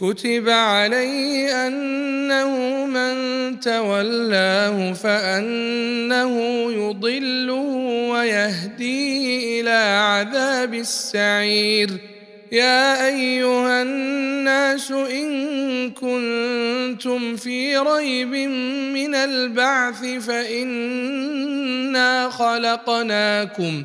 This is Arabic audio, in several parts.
كتب عليه أنه من تولاه فأنه يضله ويهديه إلى عذاب السعير. يا أيها الناس إن كنتم في ريب من البعث فإنا خلقناكم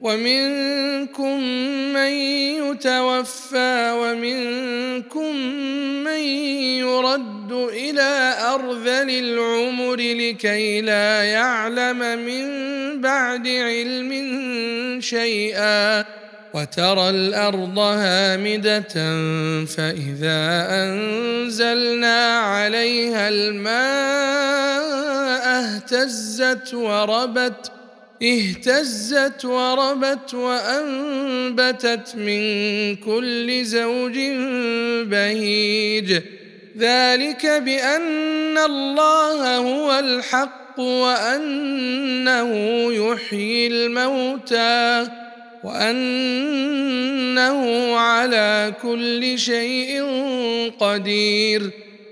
ومنكم من يتوفى ومنكم من يرد إلى أرذل العمر لكي لا يعلم من بعد علم شيئا وترى الأرض هامدة فإذا أنزلنا عليها الماء اهتزت وربت اهتزت وربت وأنبتت من كل زوج بهيج. ذلك بأن الله هو الحق وأنه يحيي الموتى وأنه على كل شيء قدير.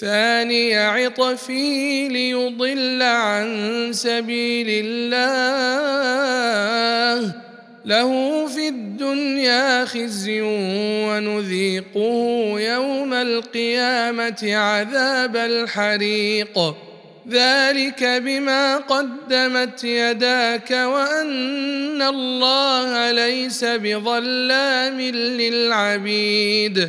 ثاني عطفه ليضل عن سبيل الله. له في الدنيا خزي ونذيقه يوم القيامة عذاب الحريق. ذلك بما قدمت يداك وأن الله ليس بظلام للعبيد.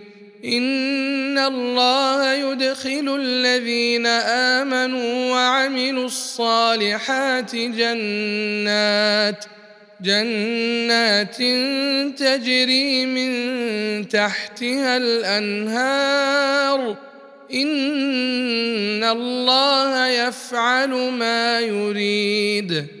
ان الله يدخل الذين امنوا وعملوا الصالحات جنات جنات تجري من تحتها الانهار. ان الله يفعل ما يريد.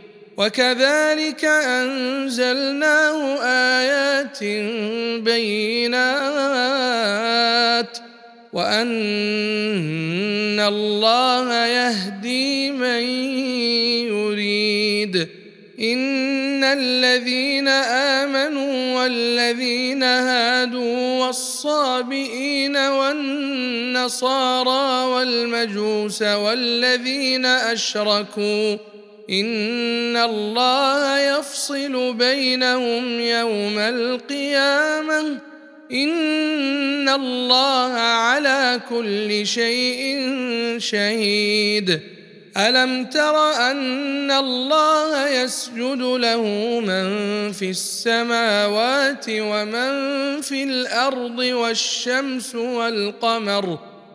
وكذلك أنزلناه آيات بينات وأن الله يهدي من يريد إن الذين آمنوا والذين هادوا والصابئين والنصارى والمجوس والذين أشركوا ان الله يفصل بينهم يوم القيامه ان الله على كل شيء شهيد الم تر ان الله يسجد له من في السماوات ومن في الأرض والشمس والقمر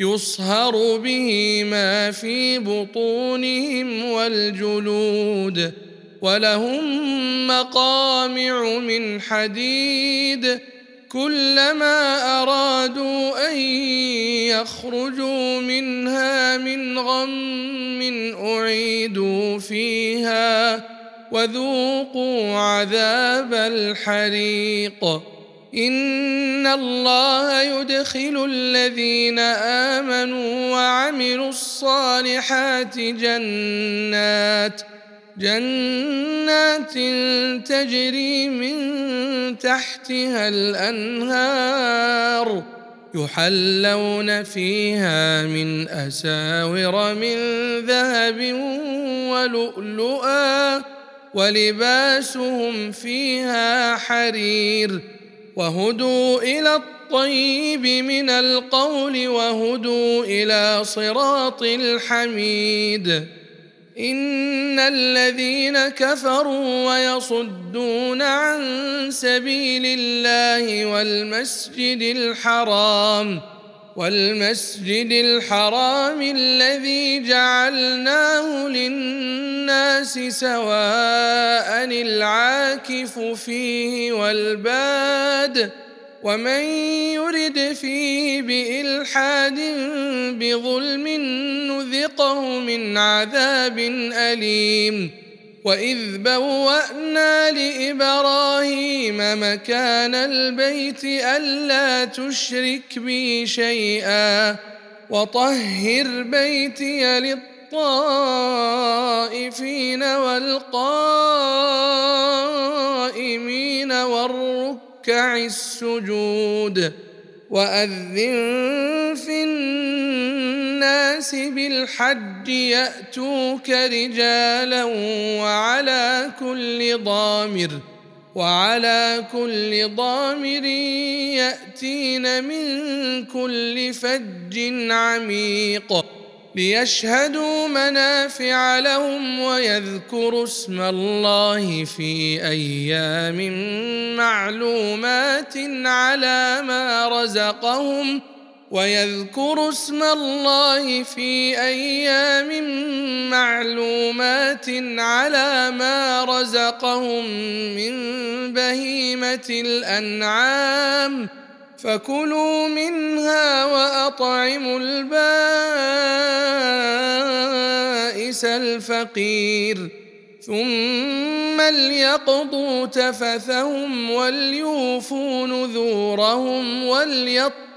يصهر به ما في بطونهم والجلود ولهم مقامع من حديد كلما ارادوا ان يخرجوا منها من غم اعيدوا فيها وذوقوا عذاب الحريق ان الله يدخل الذين امنوا وعملوا الصالحات جنات جنات تجري من تحتها الانهار يحلون فيها من اساور من ذهب ولؤلؤا ولباسهم فيها حرير وهدوا إلى الطيب من القول وهدوا إلى صراط الحميد. إن الذين كفروا ويصدون عن سبيل الله والمسجد الحرام والمسجد الحرام الذي جعلناه للناس سواء العاكف فيه والباد ومن يرد فيه بإلحاد بظلم نذقه من عذاب أليم واذ بوانا لابراهيم مكان البيت الا تشرك بي شيئا وطهر بيتي للطائفين والقائمين والركع السجود واذن في الناس بالحج يأتوك رجالا وعلى كل ضامر وعلى كل ضامر يأتين من كل فج عميق ليشهدوا منافع لهم ويذكروا اسم الله في أيام معلومات على ما رزقهم ويذكروا اسم الله في أيام معلومات على ما رزقهم من بهيمة الأنعام فكلوا منها وأطعموا البائس الفقير ثم ليقضوا تفثهم وليوفوا نذورهم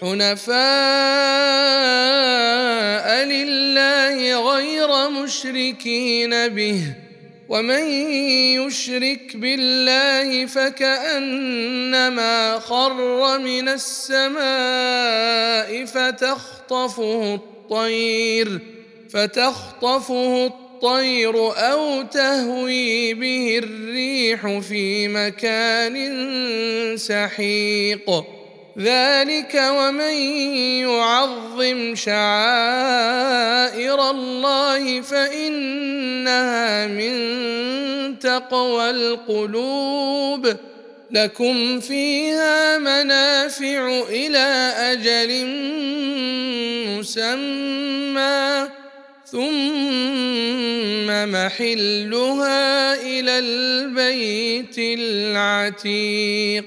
حنفاء لله غير مشركين به ومن يشرك بالله فكأنما خر من السماء فتخطفه الطير فتخطفه الطير أو تهوي به الريح في مكان سحيق. ذلك ومن يعظم شعائر الله فإنها من تقوى القلوب. لكم فيها منافع إلى أجل مسمى ثم محلها إلى البيت العتيق.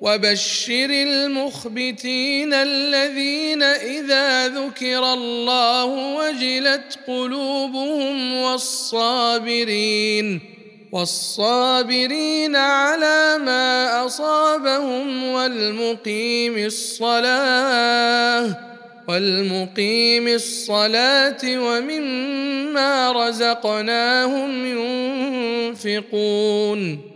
وبشر المخبتين الذين إذا ذكر الله وجلت قلوبهم والصابرين والصابرين على ما أصابهم والمقيم الصلاة والمقيم الصلاة ومما رزقناهم ينفقون.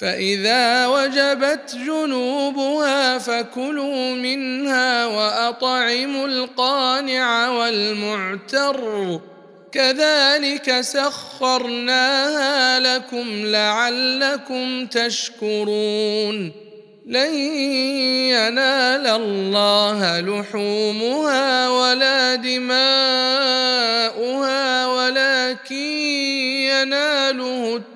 فإذا وجبت جنوبها فكلوا منها وأطعموا القانع والمعتر. كذلك سخرناها لكم لعلكم تشكرون. لن ينال الله لحومها ولا دماؤها ولكن يناله التقوى.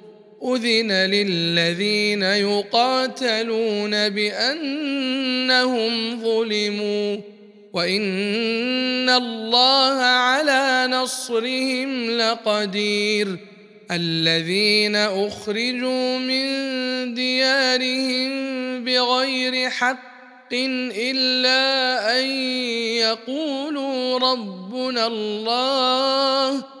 اذن للذين يقاتلون بانهم ظلموا وان الله على نصرهم لقدير الذين اخرجوا من ديارهم بغير حق الا ان يقولوا ربنا الله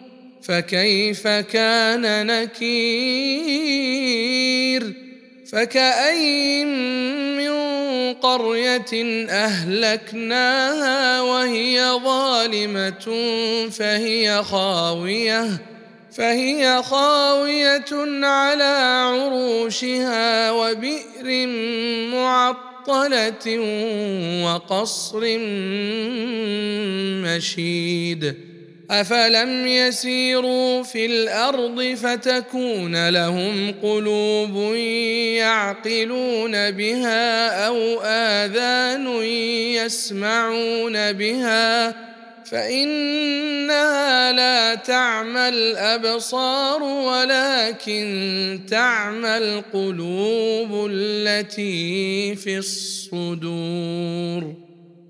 فكيف كان نكير؟ فكأين من قرية أهلكناها وهي ظالمة فهي خاوية فهي خاوية على عروشها وبئر معطلة وقصر مشيد. افلم يسيروا في الأرض فتكون لهم قلوب يعقلون بها أو اذان يسمعون بها فانها لا تعمى الابصار ولكن تعمى القلوب التي في الصدور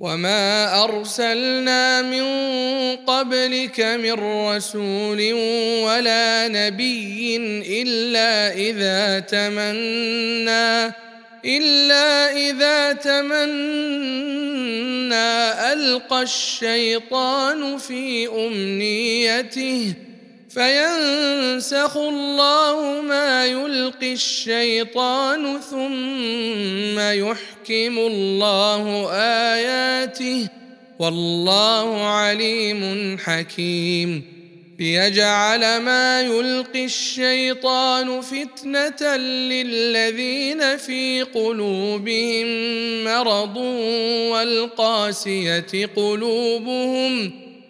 وما ارسلنا من قبلك من رسول ولا نبي الا اذا تمنى الا اذا تمنى القى الشيطان في امنيته فينسخ الله ما يلقي الشيطان ثم يحكم الله آياته والله عليم حكيم. ليجعل ما يلقي الشيطان فتنة للذين في قلوبهم مرض والقاسية قلوبهم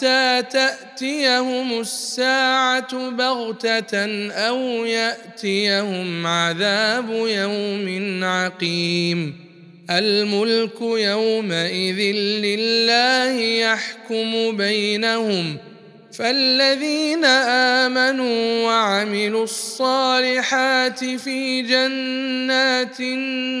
حتى تأتيهم الساعة بغتة أو يأتيهم عذاب يوم عقيم. الملك يومئذ لله يحكم بينهم. فالذين آمنوا وعملوا الصالحات في جنات النعيم.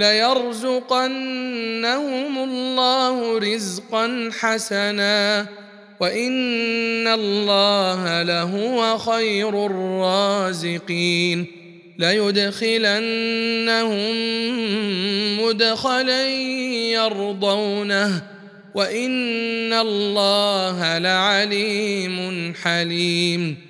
ليرزقنهم الله رزقا حسنا وإن الله لهو خير الرازقين ليدخلنهم مدخلا يرضونه وإن الله لعليم حليم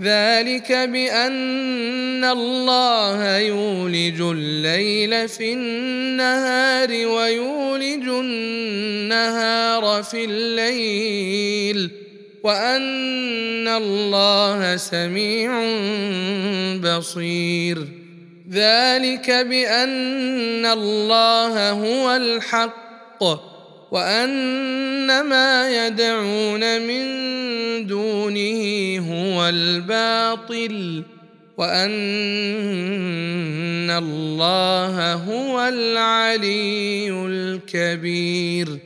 ذلك بأن الله يولج الليل في النهار ويولج النهار في الليل وأن الله سميع بصير. ذلك بأن الله هو الحق. وان ما يدعون من دونه هو الباطل وأن الله هو العلي الكبير.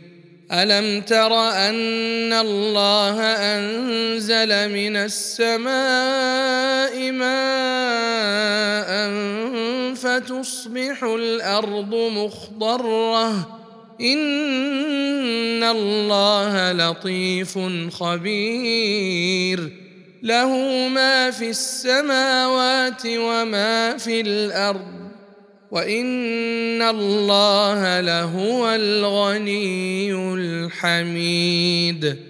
ألم تر أن الله أنزل من السماء ماء فتصبح الأرض مخضرة ان الله لطيف خبير له ما في السماوات وما في الأرض وان الله لهو الغني الحميد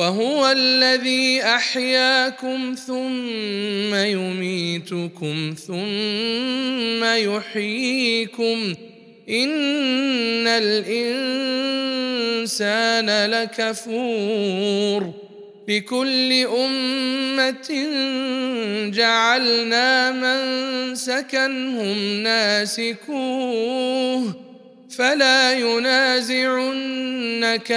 وهو الذي أحياكم ثم يميتكم ثم يحييكم إن الإنسان لكفور بكل أمة جعلنا من سكنهم ناسكوه فلا ينازعنك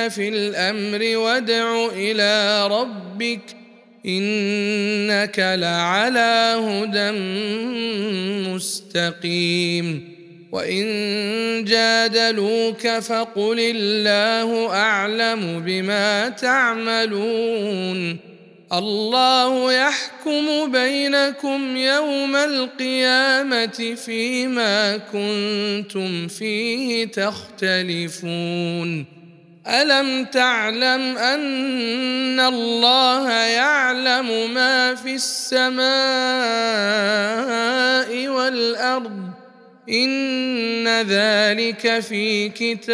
في الأمر وادع إلى ربك إنك لعلى هدى مستقيم وإن جادلوك فقل الله أعلم بما تعملون الله يحكم بينكم يوم القيامة فيما كنتم فيه تختلفون. ألم تعلم أن الله يعلم ما في السماء والأرض؟ إن ذلك في كتاب.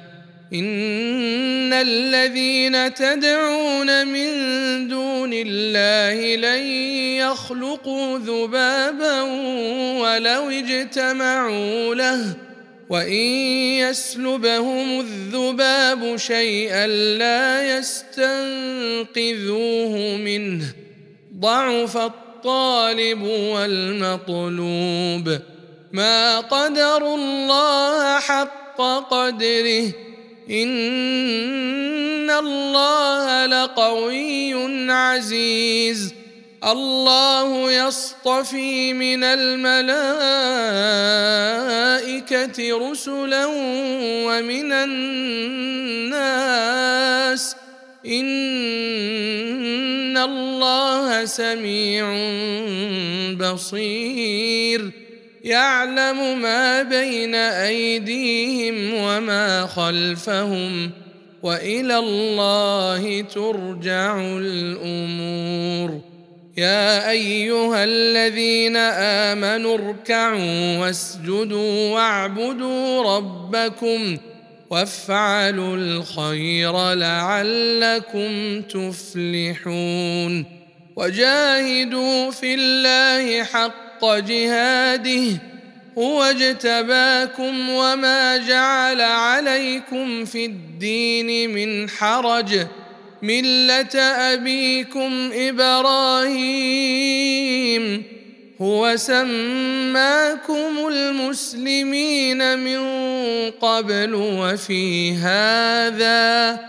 إن الذين تدعون من دون الله لن يخلقوا ذبابا ولو اجتمعوا له وإن يسلبهم الذباب شيئا لا يستنقذوه منه ضعف الطالب والمطلوب ما قدروا الله حق قدره ان الله لقوي عزيز. الله يصطفي من الملائكه رسلا ومن الناس. ان الله سميع بصير. يعلم ما بين أيديهم وما خلفهم وإلى الله ترجع الأمور. يا أيها الذين آمنوا اركعوا واسجدوا واعبدوا ربكم وافعلوا الخير لعلكم تفلحون. وجاهدوا في الله حق جهاده هو اجتباكم وما جعل عليكم في الدين من حرج. مله ابيكم إبراهيم هو سماكم المسلمين من قبل وفي هذا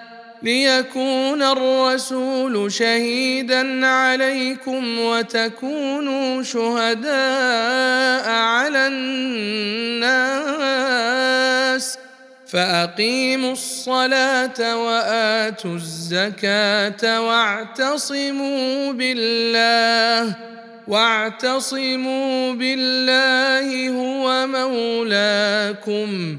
ليكون الرسول شهيدا عليكم وتكونوا شهداء على الناس فأقيموا الصلاة وآتوا الزكاة واعتصموا بالله واعتصموا بالله هو مولاكم